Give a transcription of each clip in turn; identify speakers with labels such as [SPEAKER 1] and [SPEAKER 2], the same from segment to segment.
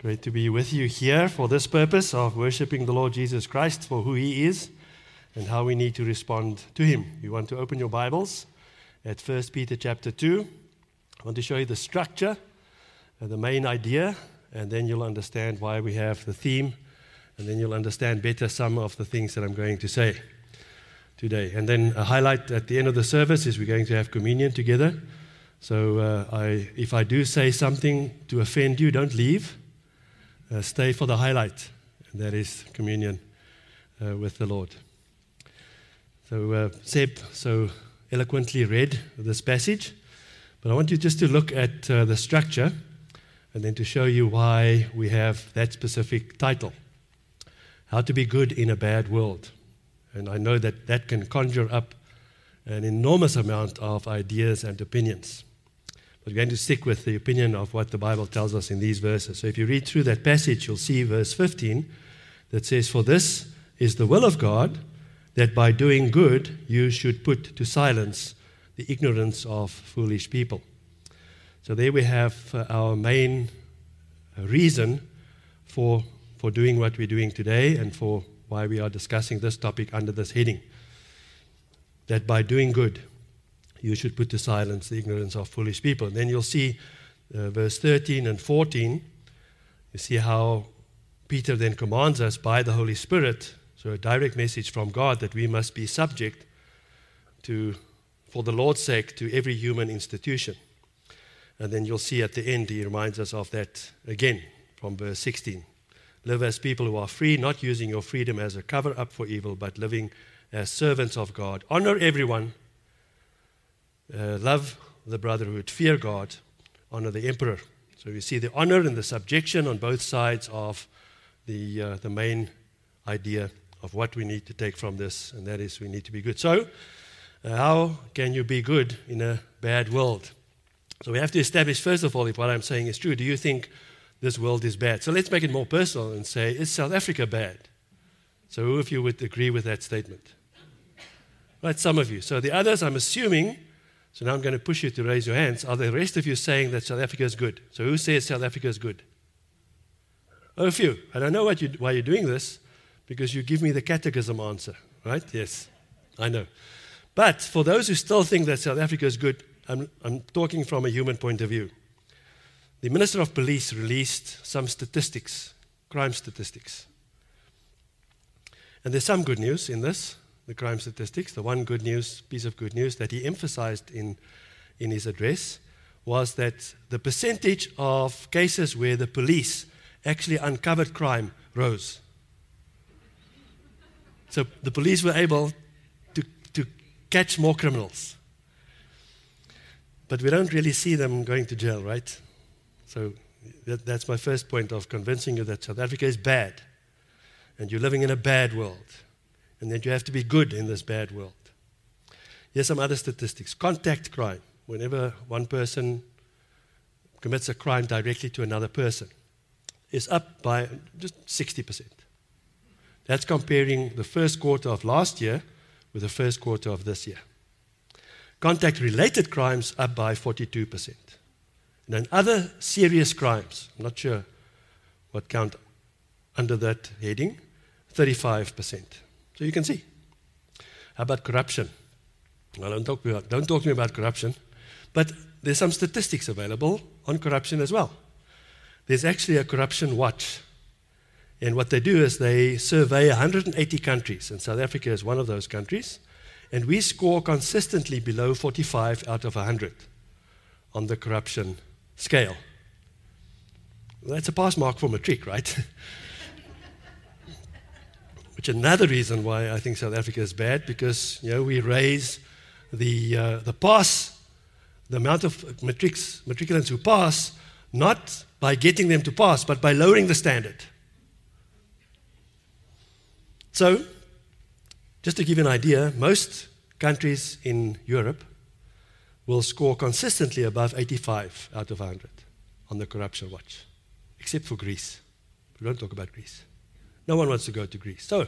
[SPEAKER 1] Great to be with you here for this purpose of worshiping the Lord Jesus Christ for who He is and how we need to respond to Him. You want to open your Bibles at 1 Peter chapter 2. I want to show you the structure, uh, the main idea, and then you'll understand why we have the theme, and then you'll understand better some of the things that I'm going to say today. And then a highlight at the end of the service is we're going to have communion together. So uh, I, if I do say something to offend you, don't leave uh, stay for the highlight, and that is communion uh, with the Lord. So, uh, Seb so eloquently read this passage, but I want you just to look at uh, the structure and then to show you why we have that specific title How to Be Good in a Bad World. And I know that that can conjure up an enormous amount of ideas and opinions. But we're going to stick with the opinion of what the Bible tells us in these verses. So if you read through that passage, you'll see verse 15 that says, For this is the will of God, that by doing good you should put to silence the ignorance of foolish people. So there we have uh, our main reason for, for doing what we're doing today and for why we are discussing this topic under this heading. That by doing good, you should put to silence the ignorance of foolish people. And then you'll see uh, verse 13 and 14. You see how Peter then commands us by the Holy Spirit, so a direct message from God that we must be subject to, for the Lord's sake, to every human institution. And then you'll see at the end, he reminds us of that again from verse 16. Live as people who are free, not using your freedom as a cover up for evil, but living as servants of God. Honor everyone uh, love the brotherhood, fear God, honor the emperor. So you see the honor and the subjection on both sides of the, uh, the main idea of what we need to take from this, and that is we need to be good. So, uh, how can you be good in a bad world? So, we have to establish, first of all, if what I'm saying is true. Do you think this world is bad? So, let's make it more personal and say, is South Africa bad? So, who of you would agree with that statement? Right, some of you. So, the others, I'm assuming, so now I'm going to push you to raise your hands. Are the rest of you saying that South Africa is good? So who says South Africa is good? Oh, a few. And I know what you, why you're doing this, because you give me the catechism answer, right? Yes, I know. But for those who still think that South Africa is good, I'm, I'm talking from a human point of view. The Minister of Police released some statistics, crime statistics. And there's some good news in this the crime statistics, the one good news, piece of good news that he emphasized in, in his address was that the percentage of cases where the police actually uncovered crime rose. So the police were able to, to catch more criminals. But we don't really see them going to jail, right? So that, that's my first point of convincing you that South Africa is bad and you're living in a bad world and that you have to be good in this bad world. Here's some other statistics contact crime, whenever one person commits a crime directly to another person, is up by just 60%. That's comparing the first quarter of last year with the first quarter of this year. Contact related crimes up by 42%. And then other serious crimes, I'm not sure what count under that heading, 35%. So you can see. How about corruption? Well, don't talk, about, don't talk to me about corruption, but there's some statistics available on corruption as well. There's actually a corruption watch. And what they do is they survey 180 countries, and South Africa is one of those countries. And we score consistently below 45 out of 100 on the corruption scale. Well, that's a pass mark for matric, right? which another reason why I think South Africa is bad, because you know, we raise the, uh, the pass, the amount of matrics, matriculants who pass, not by getting them to pass, but by lowering the standard. So, just to give you an idea, most countries in Europe will score consistently above 85 out of 100 on the corruption watch, except for Greece. We don't talk about Greece. No one wants to go to Greece. So,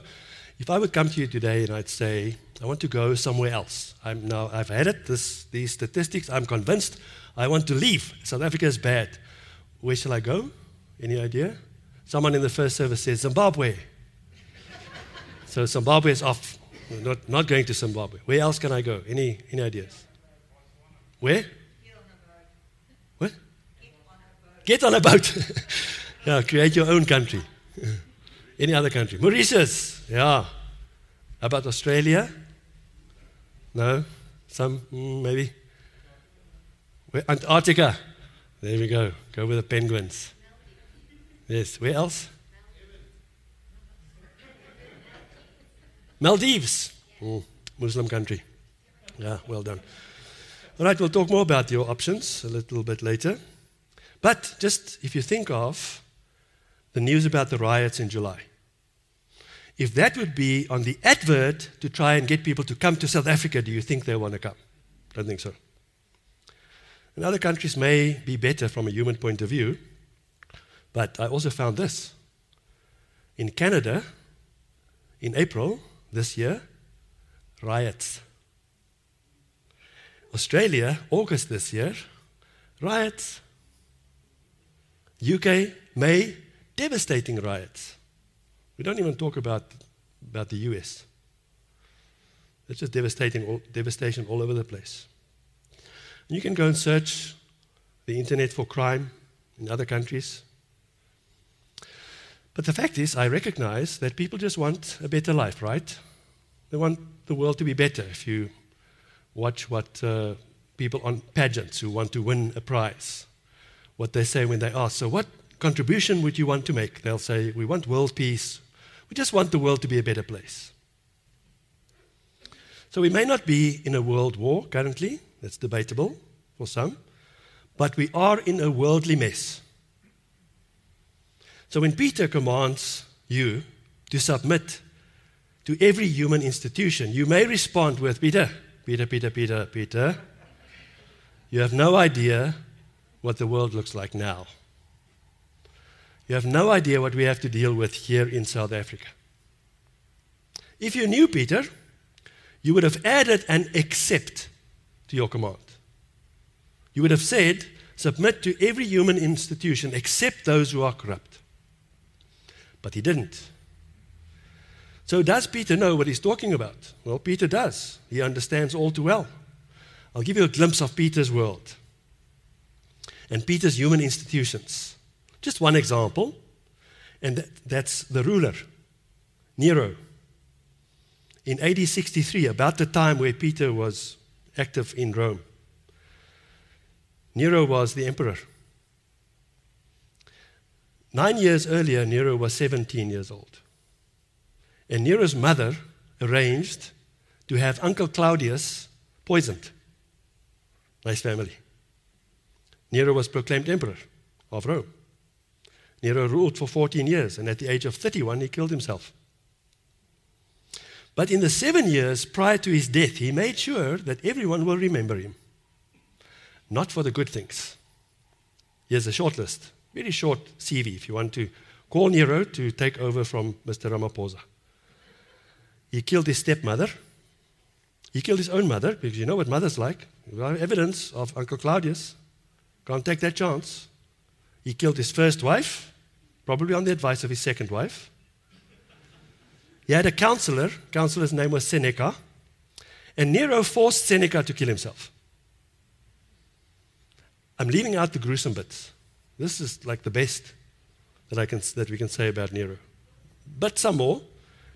[SPEAKER 1] if I would come to you today and I'd say, I want to go somewhere else. I'm now, I've had it, this, these statistics, I'm convinced I want to leave. South Africa is bad. Where shall I go? Any idea? Someone in the first service says Zimbabwe. so Zimbabwe is off. We're not, not going to Zimbabwe. Where else can I go? Any, any ideas? Where? What? Get on a boat. yeah, create your own country. Any other country? Mauritius. Yeah. About Australia? No? Some, mm, maybe? Where? Antarctica. There we go. Go with the penguins. Yes. Where else? Maldives. Mm, Muslim country. Yeah, well done. All right, we'll talk more about your options a little bit later. But just if you think of the news about the riots in July, if that would be on the advert to try and get people to come to South Africa, do you think they want to come? Don't think so. And other countries may be better from a human point of view, but I also found this. In Canada, in April this year, riots. Australia, August this year, riots. UK, May, devastating riots. We don't even talk about, about the US. It's just devastating, all, devastation all over the place. And you can go and search the internet for crime in other countries. But the fact is, I recognize that people just want a better life, right? They want the world to be better. If you watch what uh, people on pageants who want to win a prize, what they say when they ask, so what contribution would you want to make? They'll say, we want world peace. We just want the world to be a better place. So we may not be in a world war currently, that's debatable for some, but we are in a worldly mess. So when Peter commands you to submit to every human institution, you may respond with Peter, Peter, Peter, Peter, Peter. You have no idea what the world looks like now. You have no idea what we have to deal with here in South Africa. If you knew Peter, you would have added an accept to your command. You would have said, submit to every human institution except those who are corrupt. But he didn't. So, does Peter know what he's talking about? Well, Peter does. He understands all too well. I'll give you a glimpse of Peter's world and Peter's human institutions. Just one example, and that, that's the ruler, Nero. In AD 63, about the time where Peter was active in Rome, Nero was the emperor. Nine years earlier, Nero was 17 years old. And Nero's mother arranged to have Uncle Claudius poisoned. Nice family. Nero was proclaimed emperor of Rome. Nero ruled for 14 years, and at the age of 31, he killed himself. But in the seven years prior to his death, he made sure that everyone will remember him. Not for the good things. Here's a short list, very short CV if you want to call Nero to take over from Mr. Ramaphosa. He killed his stepmother. He killed his own mother, because you know what mother's like. Evidence of Uncle Claudius. Can't take that chance. He killed his first wife probably on the advice of his second wife. He had a counselor, counselor's name was Seneca, and Nero forced Seneca to kill himself. I'm leaving out the gruesome bits. This is like the best that, I can, that we can say about Nero. But some more.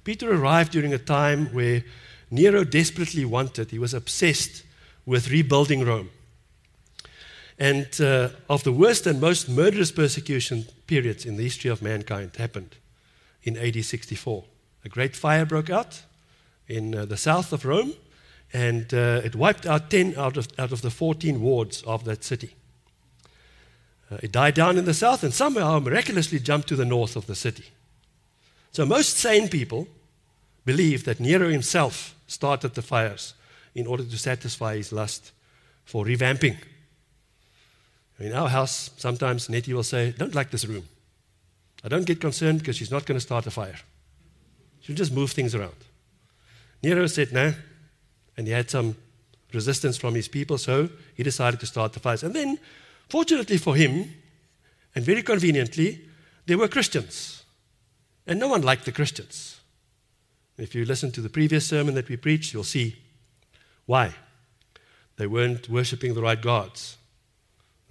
[SPEAKER 1] Peter arrived during a time where Nero desperately wanted, he was obsessed with rebuilding Rome. And uh, of the worst and most murderous persecution periods in the history of mankind happened in AD 64. A great fire broke out in uh, the south of Rome, and uh, it wiped out 10 out of, out of the 14 wards of that city. Uh, it died down in the south and somehow miraculously jumped to the north of the city. So most sane people believe that Nero himself started the fires in order to satisfy his lust for revamping in our house, sometimes Nettie will say, Don't like this room. I don't get concerned because she's not going to start a fire. She'll just move things around. Nero said no, and he had some resistance from his people, so he decided to start the fires. And then, fortunately for him, and very conveniently, there were Christians, and no one liked the Christians. If you listen to the previous sermon that we preached, you'll see why. They weren't worshiping the right gods.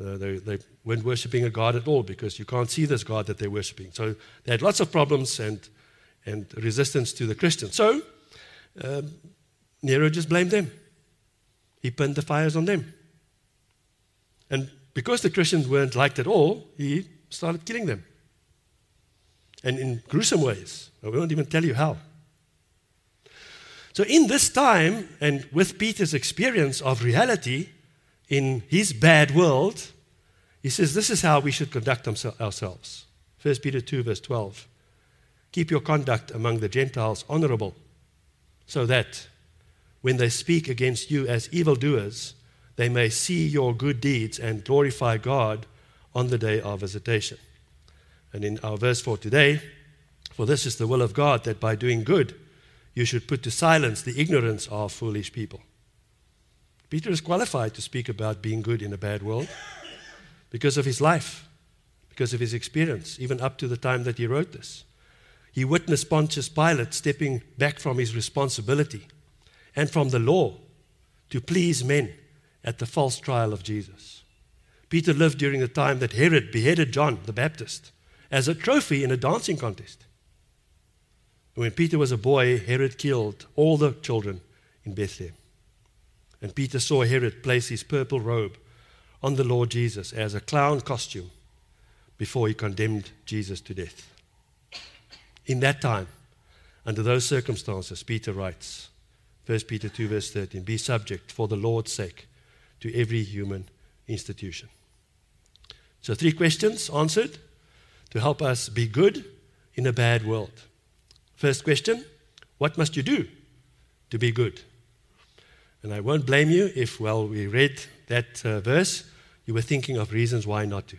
[SPEAKER 1] Uh, they, they weren't worshiping a God at all because you can't see this God that they're worshiping. So they had lots of problems and, and resistance to the Christians. So um, Nero just blamed them. He pinned the fires on them. And because the Christians weren't liked at all, he started killing them. And in gruesome ways. I won't even tell you how. So, in this time, and with Peter's experience of reality in his bad world, he says this is how we should conduct ourselves. 1 Peter 2, verse 12. Keep your conduct among the Gentiles honorable, so that when they speak against you as evildoers, they may see your good deeds and glorify God on the day of visitation. And in our verse for today, for this is the will of God that by doing good, you should put to silence the ignorance of foolish people. Peter is qualified to speak about being good in a bad world because of his life, because of his experience, even up to the time that he wrote this. He witnessed Pontius Pilate stepping back from his responsibility and from the law to please men at the false trial of Jesus. Peter lived during the time that Herod beheaded John the Baptist as a trophy in a dancing contest. When Peter was a boy, Herod killed all the children in Bethlehem. And Peter saw Herod place his purple robe on the Lord Jesus as a clown costume before he condemned Jesus to death. In that time, under those circumstances, Peter writes, 1 Peter 2, verse 13, be subject for the Lord's sake to every human institution. So, three questions answered to help us be good in a bad world. First question What must you do to be good? And I won't blame you if, while we read that uh, verse, you were thinking of reasons why not to.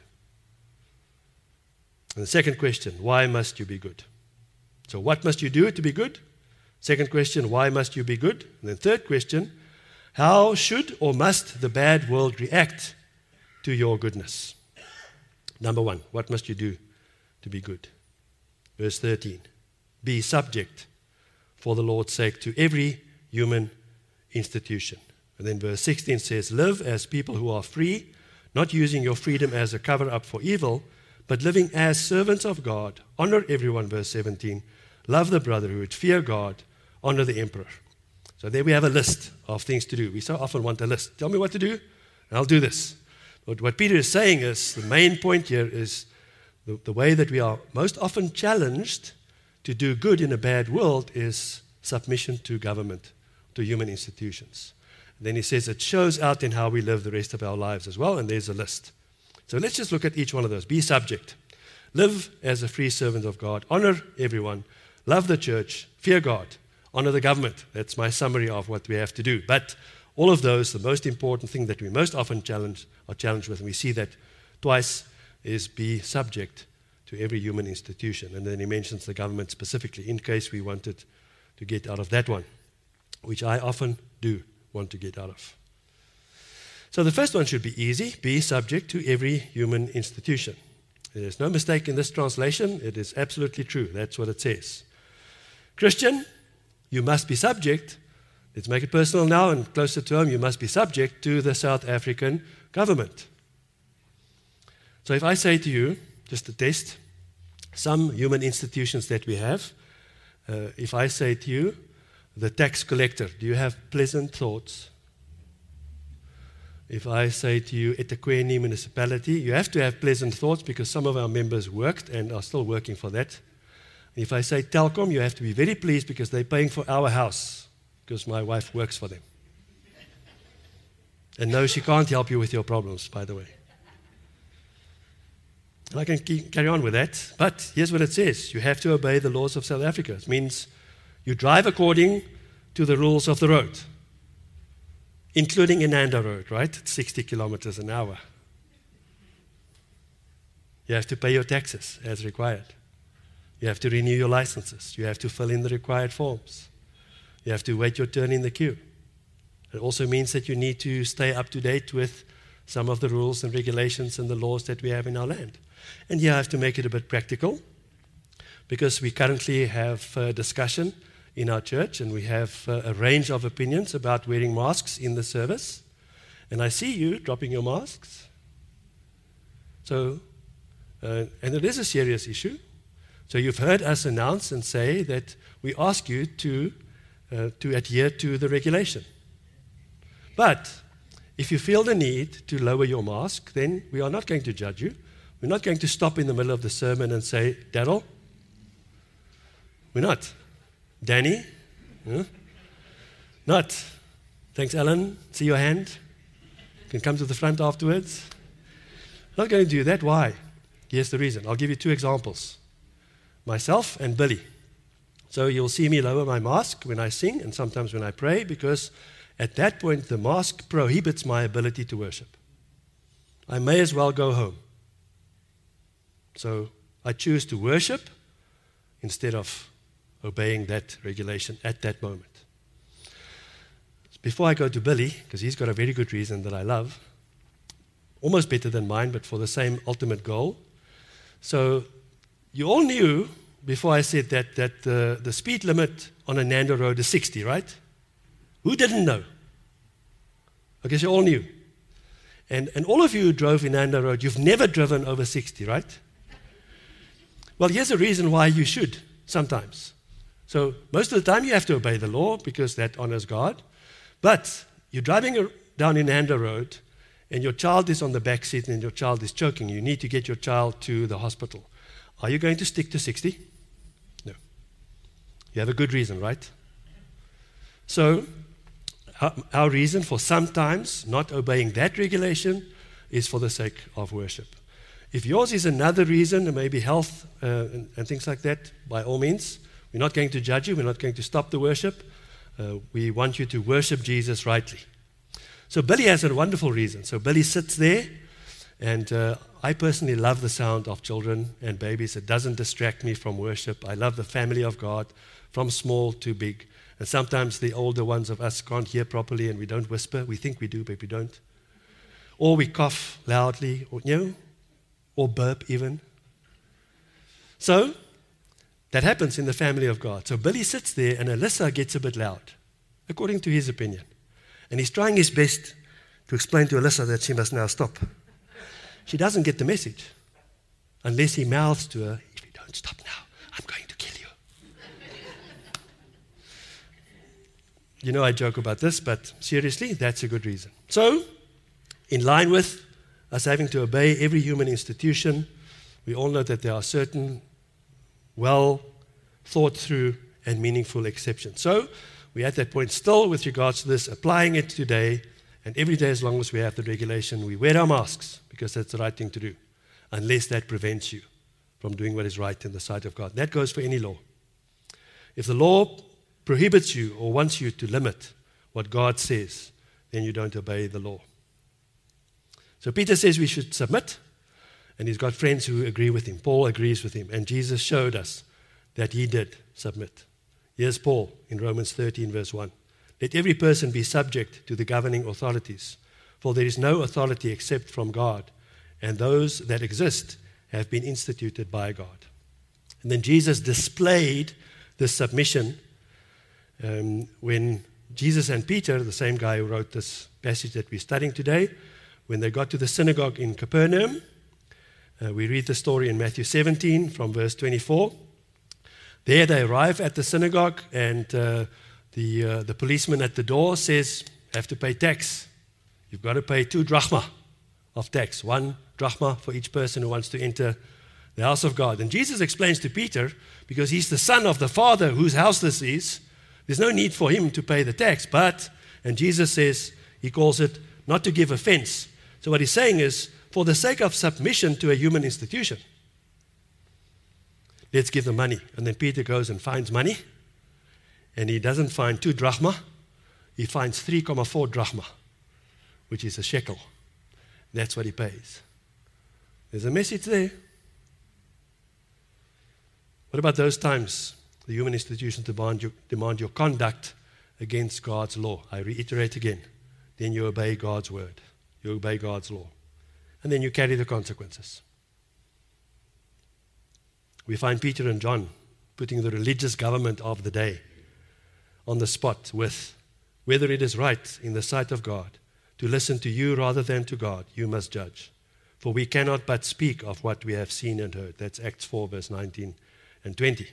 [SPEAKER 1] And the second question Why must you be good? So, what must you do to be good? Second question Why must you be good? And then, third question How should or must the bad world react to your goodness? Number one, what must you do to be good? Verse 13 be subject for the Lord's sake to every human institution. And then verse 16 says, Live as people who are free, not using your freedom as a cover up for evil, but living as servants of God. Honor everyone, verse 17. Love the brotherhood, fear God, honor the emperor. So there we have a list of things to do. We so often want a list. Tell me what to do, and I'll do this. But what Peter is saying is the main point here is the, the way that we are most often challenged to do good in a bad world is submission to government, to human institutions. And then he says it shows out in how we live the rest of our lives as well, and there's a list. So let's just look at each one of those. Be subject. Live as a free servant of God. Honor everyone. Love the church. Fear God. Honor the government. That's my summary of what we have to do. But all of those, the most important thing that we most often challenge, are challenged with, and we see that twice, is be subject to every human institution. And then he mentions the government specifically, in case we wanted to get out of that one, which I often do want to get out of. So the first one should be easy be subject to every human institution. There's no mistake in this translation, it is absolutely true. That's what it says. Christian, you must be subject. Let's make it personal now and closer to home. You must be subject to the South African government. So if I say to you, just a test. Some human institutions that we have, uh, if I say to you, the tax collector, do you have pleasant thoughts? If I say to you, eThekwini municipality, you have to have pleasant thoughts because some of our members worked and are still working for that. If I say Telkom, you have to be very pleased because they're paying for our house because my wife works for them. And no, she can't help you with your problems, by the way. And I can keep, carry on with that. But here's what it says you have to obey the laws of South Africa. It means you drive according to the rules of the road, including Inanda Road, right? It's 60 kilometers an hour. You have to pay your taxes as required. You have to renew your licenses. You have to fill in the required forms. You have to wait your turn in the queue. It also means that you need to stay up to date with some of the rules and regulations and the laws that we have in our land. And here I have to make it a bit practical because we currently have a discussion in our church and we have uh, a range of opinions about wearing masks in the service. And I see you dropping your masks. So, uh, and it is a serious issue. So you've heard us announce and say that we ask you to, uh, to adhere to the regulation. But if you feel the need to lower your mask, then we are not going to judge you. We're not going to stop in the middle of the sermon and say, Daryl, we're not. Danny, huh? not. Thanks, Ellen. See your hand. You can come to the front afterwards. not going to do that. Why? Here's the reason. I'll give you two examples myself and Billy. So you'll see me lower my mask when I sing and sometimes when I pray because at that point the mask prohibits my ability to worship. I may as well go home. So I choose to worship instead of obeying that regulation at that moment. Before I go to Billy, because he's got a very good reason that I love, almost better than mine, but for the same ultimate goal. So you all knew before I said that that the, the speed limit on a road is 60, right? Who didn't know? I guess you all knew. And, and all of you who drove Inanda Road, you've never driven over 60, right? Well, here's a reason why you should sometimes. So, most of the time, you have to obey the law because that honors God. But you're driving down Inanda Road, and your child is on the back seat and your child is choking. You need to get your child to the hospital. Are you going to stick to 60? No. You have a good reason, right? So, our reason for sometimes not obeying that regulation is for the sake of worship. If yours is another reason, maybe health uh, and, and, things like that, by all means, we're not going to judge you. We're not going to stop the worship. Uh, we want you to worship Jesus rightly. So Billy has a wonderful reason. So Billy sits there and uh, I personally love the sound of children and babies. It doesn't distract me from worship. I love the family of God from small to big. And sometimes the older ones of us can't hear properly and we don't whisper. We think we do, but we don't. Or we cough loudly, or, you know, or burp even. So that happens in the family of God. So Billy sits there and Alyssa gets a bit loud, according to his opinion. And he's trying his best to explain to Alyssa that she must now stop. She doesn't get the message unless he mouths to her, If you don't stop now, I'm going to kill you. you know, I joke about this, but seriously, that's a good reason. So, in line with us having to obey every human institution, we all know that there are certain well thought through and meaningful exception. So, we're at that point still with regards to this, applying it today, and every day, as long as we have the regulation, we wear our masks because that's the right thing to do, unless that prevents you from doing what is right in the sight of God. That goes for any law. If the law prohibits you or wants you to limit what God says, then you don't obey the law. So Peter says we should submit, and he's got friends who agree with him. Paul agrees with him, and Jesus showed us that he did submit. Here's Paul in Romans 13, verse 1. Let every person be subject to the governing authorities for there is no authority except from God, and those that exist have been instituted by God. And then Jesus displayed this submission um, when Jesus and Peter, the same guy who wrote this passage that we're studying today, when they got to the synagogue in Capernaum, uh, we read the story in Matthew 17 from verse 24. There they arrive at the synagogue, and uh, the, uh, the policeman at the door says, Have to pay tax. You've got to pay two drachma of tax, one drachma for each person who wants to enter the house of God. And Jesus explains to Peter, because he's the son of the Father whose house this is, there's no need for him to pay the tax. But, and Jesus says, he calls it not to give offense. So what he's saying is, for the sake of submission to a human institution, let's give the money. And then Peter goes and finds money, and he doesn't find two drachma, he finds 3,4 drachma which is a shekel. That's what he pays. There's a message there. What about those times the human institutions demand, demand your conduct against God's law? I reiterate again. Then you obey God's word, you obey God's law, and then you carry the consequences. We find Peter and John putting the religious government of the day on the spot with whether it is right in the sight of God to listen to you rather than to God, you must judge. For we cannot but speak of what we have seen and heard. That's Acts 4, verse 19 and 20.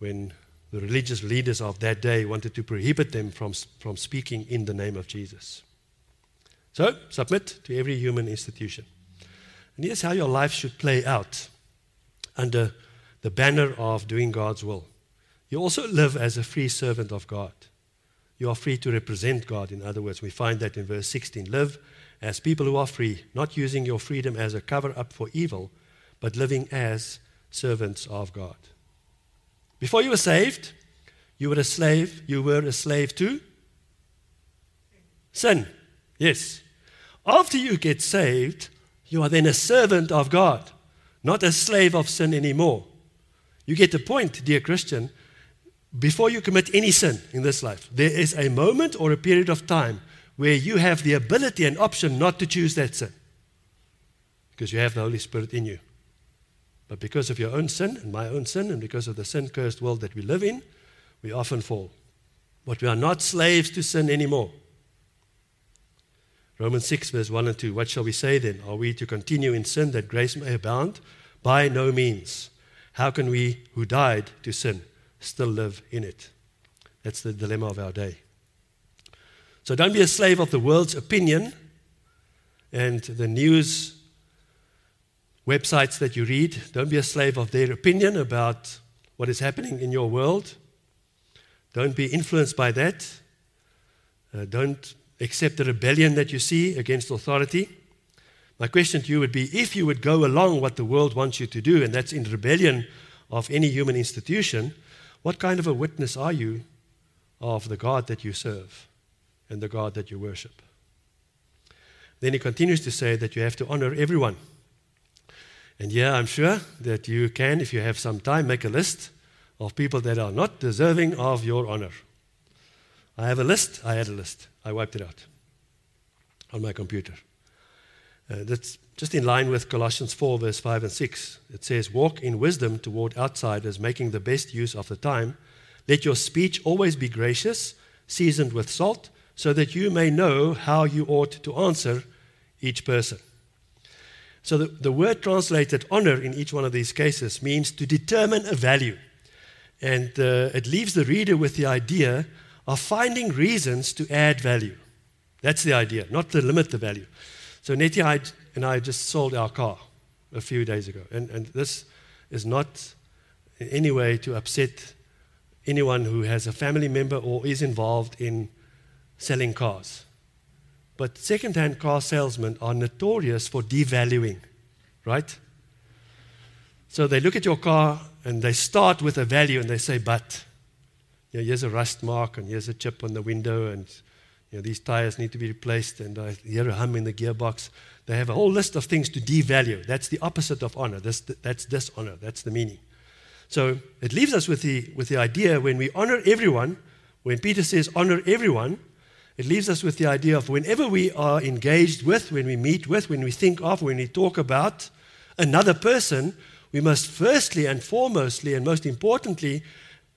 [SPEAKER 1] When the religious leaders of that day wanted to prohibit them from, from speaking in the name of Jesus. So, submit to every human institution. And here's how your life should play out under the banner of doing God's will. You also live as a free servant of God. You are free to represent God, in other words. We find that in verse 16. Live as people who are free, not using your freedom as a cover up for evil, but living as servants of God. Before you were saved, you were a slave. You were a slave to sin. Yes. After you get saved, you are then a servant of God, not a slave of sin anymore. You get the point, dear Christian. Before you commit any sin in this life, there is a moment or a period of time where you have the ability and option not to choose that sin because you have the Holy Spirit in you. But because of your own sin and my own sin, and because of the sin cursed world that we live in, we often fall. But we are not slaves to sin anymore. Romans 6, verse 1 and 2. What shall we say then? Are we to continue in sin that grace may abound? By no means. How can we who died to sin still live in it? That's the dilemma of our day. So don't be a slave of the world's opinion and the news websites that you read. Don't be a slave of their opinion about what is happening in your world. Don't be influenced by that. Uh, don't accept the rebellion that you see against authority. My question to you would be if you would go along what the world wants you to do, and that's in rebellion of any human institution, what kind of a witness are you of the God that you serve and the God that you worship? Then he continues to say that you have to honor everyone. And yeah, I'm sure that you can, if you have some time, make a list of people that are not deserving of your honor. I have a list. I had a list. I wiped it out on my computer. Uh, that's just in line with Colossians 4, verse 5 and 6. It says, Walk in wisdom toward outsiders, making the best use of the time. Let your speech always be gracious, seasoned with salt, so that you may know how you ought to answer each person. So the, the word translated honor in each one of these cases means to determine a value. And uh, it leaves the reader with the idea of finding reasons to add value. That's the idea, not to limit the value. So Nettie and I just sold our car a few days ago. And, and this is not in any way to upset anyone who has a family member or is involved in selling cars. But second-hand car salesmen are notorious for devaluing, right? So they look at your car and they start with a value and they say, but you know, here's a rust mark and here's a chip on the window and you know, these tires need to be replaced and I hear a hum in the gearbox. They have a whole list of things to devalue. That's the opposite of honor. That's, that's dishonor. That's the meaning. So it leaves us with the, with the idea when we honor everyone, when Peter says honor everyone, it leaves us with the idea of whenever we are engaged with, when we meet with, when we think of, when we talk about another person, we must firstly and foremostly and most importantly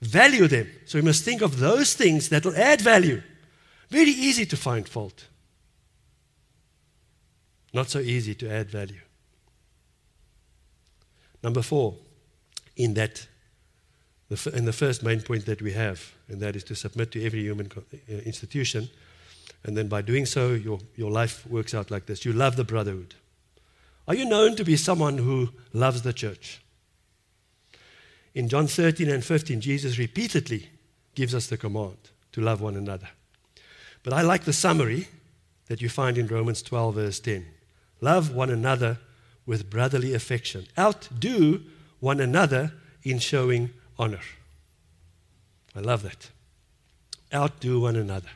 [SPEAKER 1] value them. So we must think of those things that will add value. Very easy to find fault. Not so easy to add value. Number four, in that, in the first main point that we have, and that is to submit to every human uh, institution, and then by doing so, your, your life works out like this. You love the brotherhood. Are you known to be someone who loves the church? In John 13 and 15, Jesus repeatedly gives us the command to love one another. But I like the summary that you find in Romans 12, verse 10. Love one another with brotherly affection. Outdo one another in showing honor. I love that. Outdo one another.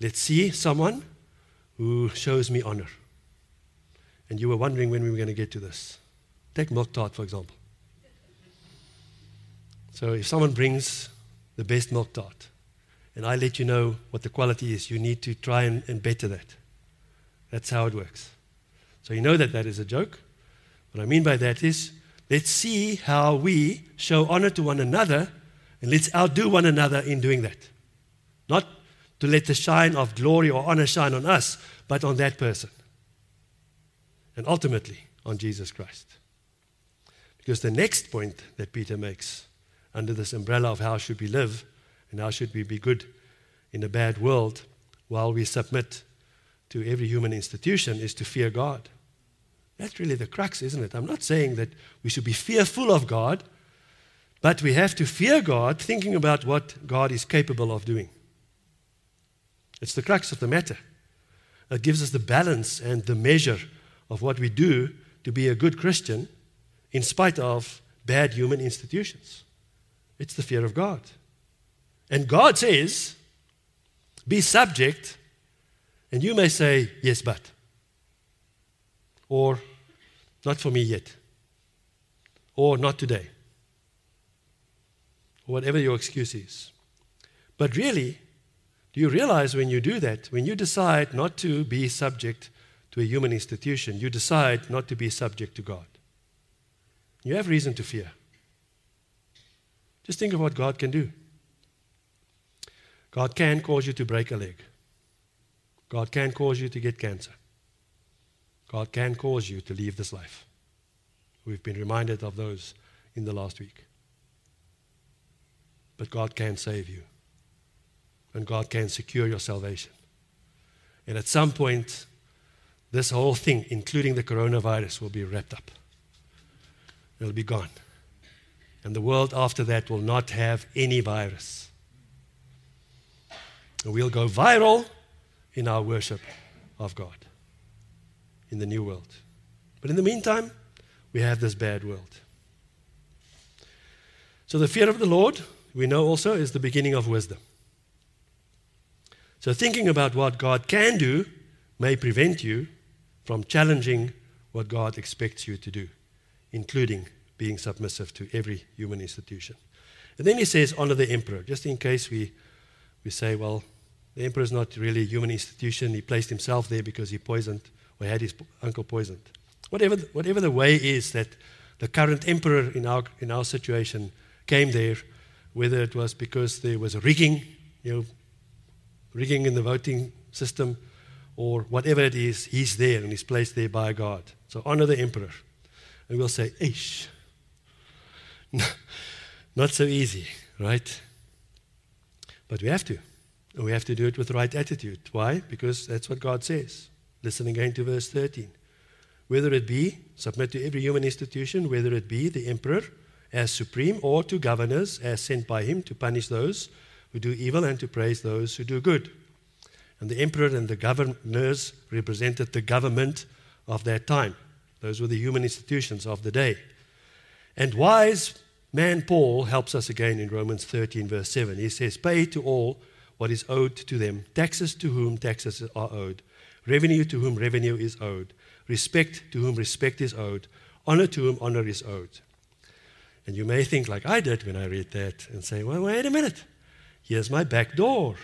[SPEAKER 1] Let's see someone who shows me honor. And you were wondering when we were going to get to this. Take tart, for example. So if someone brings the best milk tart, and I let you know what the quality is, you need to try and, and better that. That's how it works. So you know that that is a joke. What I mean by that is let's see how we show honor to one another and let's outdo one another in doing that. Not to let the shine of glory or honor shine on us, but on that person. And ultimately on Jesus Christ. Because the next point that Peter makes under this umbrella of how should we live and how should we be good in a bad world while we submit to every human institution is to fear God. That's really the crux, isn't it? I'm not saying that we should be fearful of God, but we have to fear God thinking about what God is capable of doing. It's the crux of the matter. It gives us the balance and the measure of what we do to be a good Christian in spite of bad human institutions. It's the fear of God. And God says, be subject, and you may say, yes, but. Or, not for me yet. Or, not today. Whatever your excuse is. But really, do you realize when you do that, when you decide not to be subject to a human institution, you decide not to be subject to God? You have reason to fear. Just think of what God can do. God can cause you to break a leg. God can cause you to get cancer. God can cause you to leave this life. We've been reminded of those in the last week. But God can save you. And God can secure your salvation. And at some point, this whole thing, including the coronavirus, will be wrapped up. It'll be gone. And the world after that will not have any virus. And we'll go viral in our worship of God in the new world. But in the meantime, we have this bad world. So the fear of the Lord, we know also, is the beginning of wisdom. So thinking about what God can do may prevent you from challenging what God expects you to do, including being submissive to every human institution. And then he says, honor the emperor, just in case we, we say, well, the emperor is not really a human institution. He placed himself there because he poisoned or had his uncle poisoned. Whatever, whatever the way is that the current emperor in our, in our situation came there, whether it was because there was rigging, you know, rigging in the voting system, or whatever it is, he's there and he's placed there by God. So honor the emperor. And we'll say, Ish. Not so easy, right? But we have to. We have to do it with the right attitude. Why? Because that's what God says. Listen again to verse 13. Whether it be, submit to every human institution, whether it be the emperor as supreme or to governors as sent by him to punish those who do evil and to praise those who do good. And the emperor and the governors represented the government of that time. Those were the human institutions of the day. And wise man Paul helps us again in Romans 13, verse 7. He says, Pay to all what is owed to them, taxes to whom taxes are owed, revenue to whom revenue is owed, respect to whom respect is owed, honor to whom honor is owed. And you may think, like I did when I read that, and say, Well, wait a minute. Here's my back door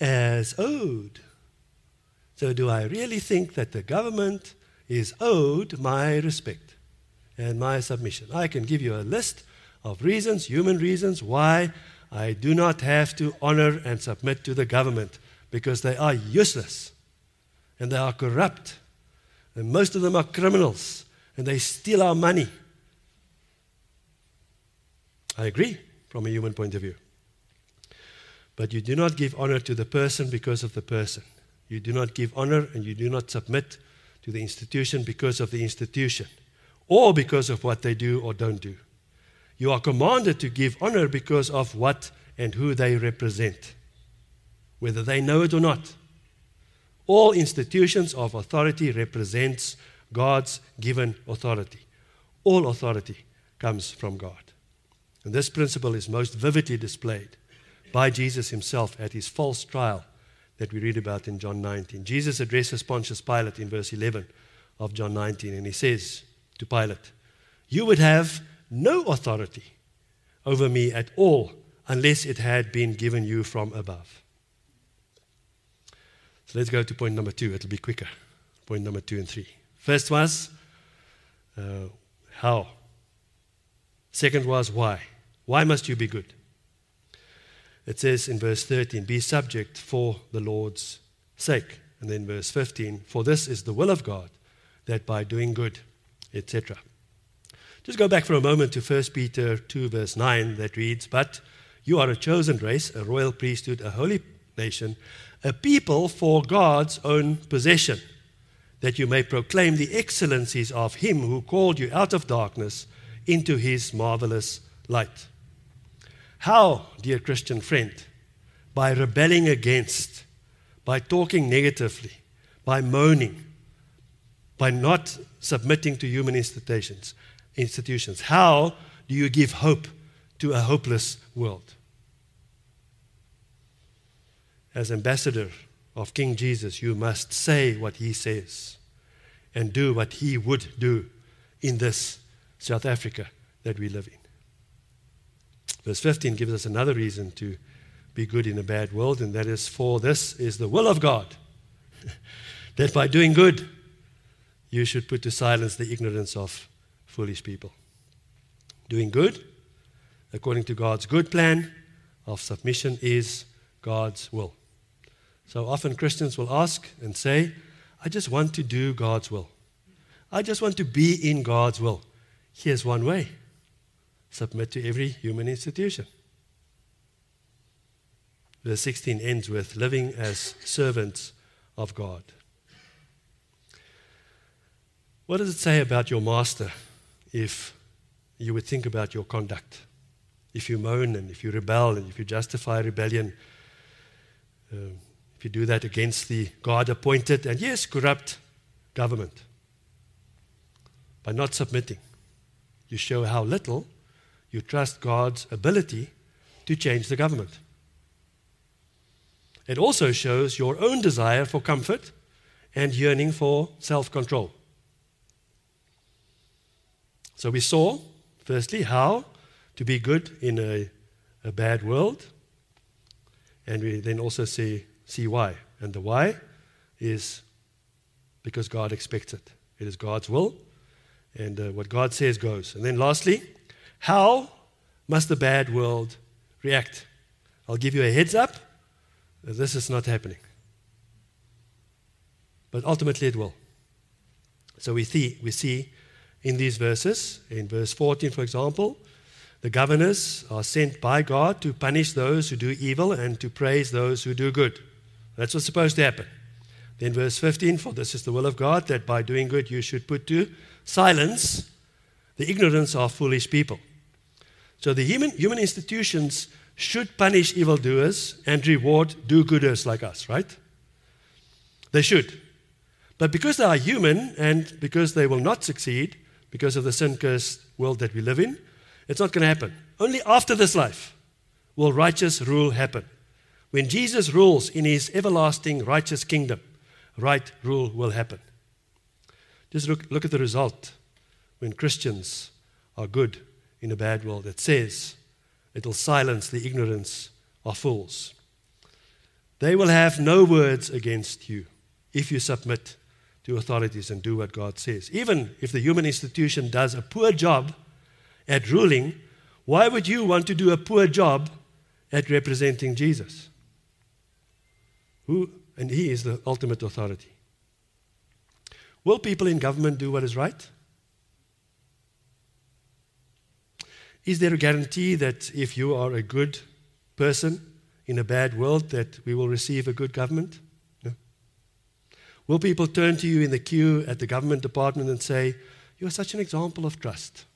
[SPEAKER 1] as owed. So, do I really think that the government is owed my respect and my submission? I can give you a list of reasons, human reasons, why I do not have to honor and submit to the government because they are useless and they are corrupt. And most of them are criminals and they steal our money. I agree from a human point of view. But you do not give honor to the person because of the person. You do not give honor and you do not submit to the institution because of the institution or because of what they do or don't do. You are commanded to give honor because of what and who they represent, whether they know it or not. All institutions of authority represents God's given authority. All authority comes from God. And this principle is most vividly displayed by Jesus himself at his false trial that we read about in John 19. Jesus addresses Pontius Pilate in verse 11 of John 19, and he says to Pilate, You would have no authority over me at all unless it had been given you from above. So let's go to point number two. It'll be quicker. Point number two and three. First was uh, how Second was why. Why must you be good? It says in verse 13, Be subject for the Lord's sake. And then verse 15, For this is the will of God, that by doing good, etc. Just go back for a moment to 1 Peter 2, verse 9, that reads, But you are a chosen race, a royal priesthood, a holy nation, a people for God's own possession, that you may proclaim the excellencies of Him who called you out of darkness into His marvelous light. How, dear Christian friend? By rebelling against, by talking negatively, by moaning, by not submitting to human institutions. institutions. How do you give hope to a hopeless world? As ambassador of King Jesus, you must say what he says and do what he would do in this South Africa that we live in. Verse 15 gives us another reason to be good in a bad world, and that is for this is the will of God, that by doing good, you should put to silence the ignorance of foolish people. Doing good, according to God's good plan of submission, is God's will. So often Christians will ask and say, I just want to do God's will. I just want to be in God's will. Here's one way submit to every human institution. Verse 16 ends with living as servants of God. What does it say about your master if you would think about your conduct? If you moan and if you rebel and if you justify rebellion, uh, if you do that against the God appointed and, yes, corrupt government, by not submitting, you show how little you trust God's ability to change the government. It also shows your own desire for comfort and yearning for self control. So we saw, firstly, how to be good in a, a bad world. And we then also see, see why. And the why is because God expects it. It is God's will. And uh, what God says goes. And then lastly, how must the bad world react? I'll give you a heads up. This is not happening. But ultimately it will. So we see, we see in these verses, in verse 14, for example, the governors are sent by God to punish those who do evil and to praise those who do good. That's what's supposed to happen. Then, verse 15, for this is the will of God that by doing good you should put to silence the ignorance of foolish people. So the human, human institutions should punish evildoers and reward do gooders like us, right? They should. But because they are human and because they will not succeed because of the sin cursed world that we live in, it's not going to happen. Only after this life will righteous rule happen. When Jesus rules in his everlasting righteous kingdom, right rule will happen. Just look, look at the result when Christians are good in a bad world. It says it'll silence the ignorance of fools. They will have no words against you if you submit to authorities and do what God says. Even if the human institution does a poor job at ruling, why would you want to do a poor job at representing Jesus? Who, and He is the ultimate authority. Will people in government do what is right? Is there a guarantee that if you are a good person in a bad world that we will receive a good government? Will people turn to you in the queue at the government department and say, You are such an example of trust?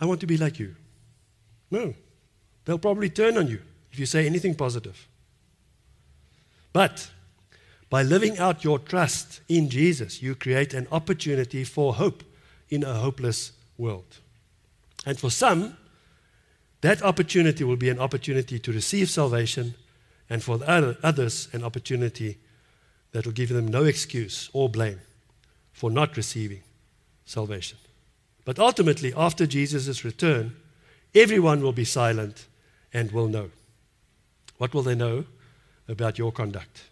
[SPEAKER 1] I want to be like you. No. They'll probably turn on you if you say anything positive. But by living out your trust in Jesus, you create an opportunity for hope in a hopeless world. And for some, that opportunity will be an opportunity to receive salvation, and for others, an opportunity that will give them no excuse or blame for not receiving salvation. But ultimately, after Jesus' return, everyone will be silent and will know. What will they know about your conduct?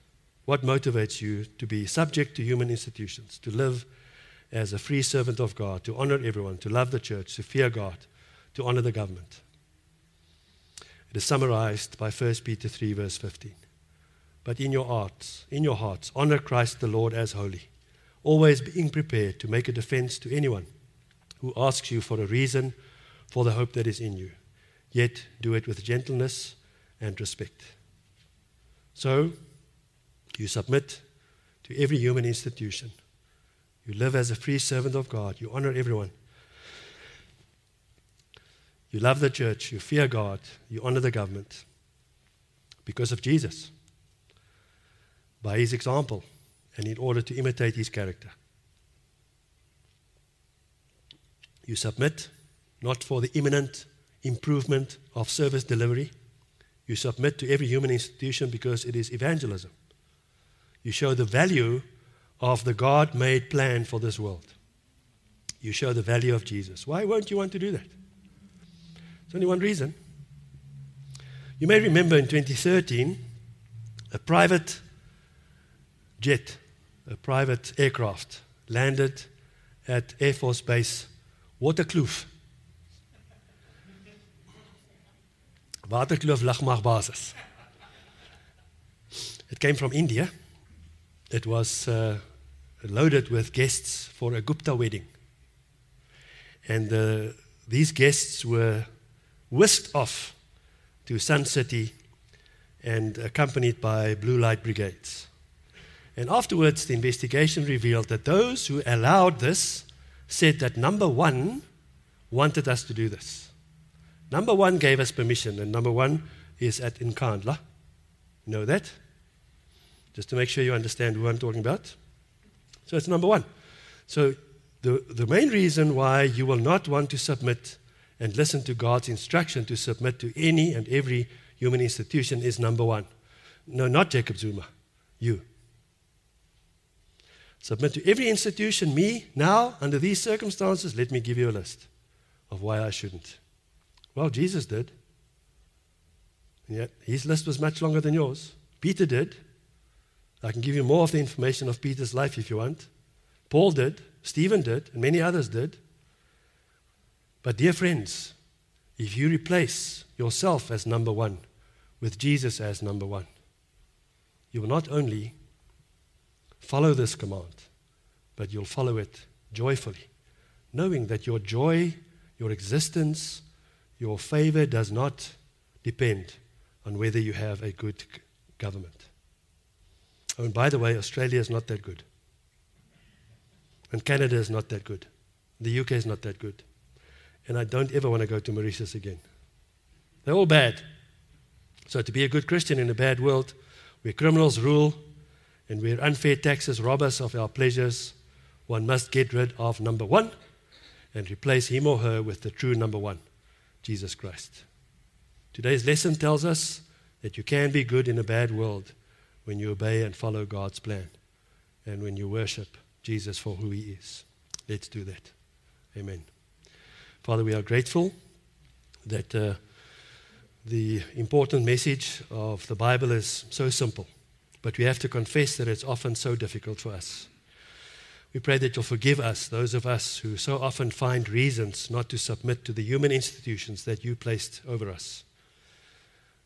[SPEAKER 1] What motivates you to be subject to human institutions, to live as a free servant of God, to honor everyone, to love the church, to fear God, to honor the government. Is summarized by 1 Peter 3, verse 15. But in your hearts, in your hearts, honor Christ the Lord as holy, always being prepared to make a defense to anyone who asks you for a reason for the hope that is in you. Yet do it with gentleness and respect. So, you submit to every human institution. You live as a free servant of God. You honor everyone. You love the church. You fear God. You honor the government because of Jesus, by his example, and in order to imitate his character. You submit not for the imminent improvement of service delivery. You submit to every human institution because it is evangelism. You show the value of the God made plan for this world. You show the value of Jesus. Why won't you want to do that? There's only one reason. You may remember in 2013, a private jet, a private aircraft, landed at Air Force Base Waterkloof. Waterkloof Lugmagbasis. It came from India. It was uh, loaded with guests for a Gupta wedding. And uh, these guests were whisked off to Sun City and accompanied by blue light brigades. And afterwards, the investigation revealed that those who allowed this said that number one wanted us to do this. Number one gave us permission, and number one is at Nkandla. You know that? Just to make sure you understand who I'm talking about. So it's number one. So the, the main reason why you will not want to submit and listen to God's instruction to submit to any and every human institution is number one. No, not Jacob Zuma, you. Submit to every institution, me, now, under these circumstances, let me give you a list of why I shouldn't. Well, Jesus did. Yet his list was much longer than yours. Peter did. I can give you more of the information of Peter's life if you want. Paul did. Stephen did. And many others did. But, dear friends, if you replace yourself as number one with Jesus as number one, you will not only follow this command, but you'll follow it joyfully, knowing that your joy, your existence, your favor does not depend on whether you have a good government. Oh, and by the way, Australia is not that good. And Canada is not that good. The UK is not that good and I don't ever want to go to Mauritius again. They're all bad. So, to be a good Christian in a bad world where criminals rule and where unfair taxes rob us of our pleasures, one must get rid of number one and replace him or her with the true number one, Jesus Christ. Today's lesson tells us that you can be good in a bad world when you obey and follow God's plan and when you worship Jesus for who he is. Let's do that. Amen. Father, we are grateful that uh, the important message of the Bible is so simple, but we have to confess that it's often so difficult for us. We pray that you'll forgive us, those of us who so often find reasons not to submit to the human institutions that you placed over us.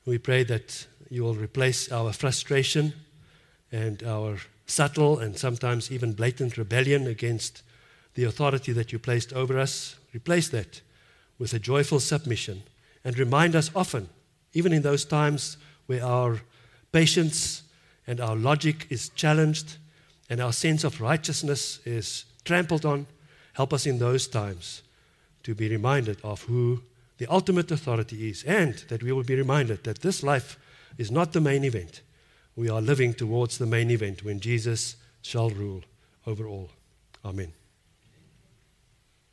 [SPEAKER 1] We pray that you will replace our frustration and our subtle and sometimes even blatant rebellion against the authority that you placed over us Replace that with a joyful submission and remind us often, even in those times where our patience and our logic is challenged and our sense of righteousness is trampled on, help us in those times to be reminded of who the ultimate authority is and that we will be reminded that this life is not the main event. We are living towards the main event when Jesus shall rule over all. Amen.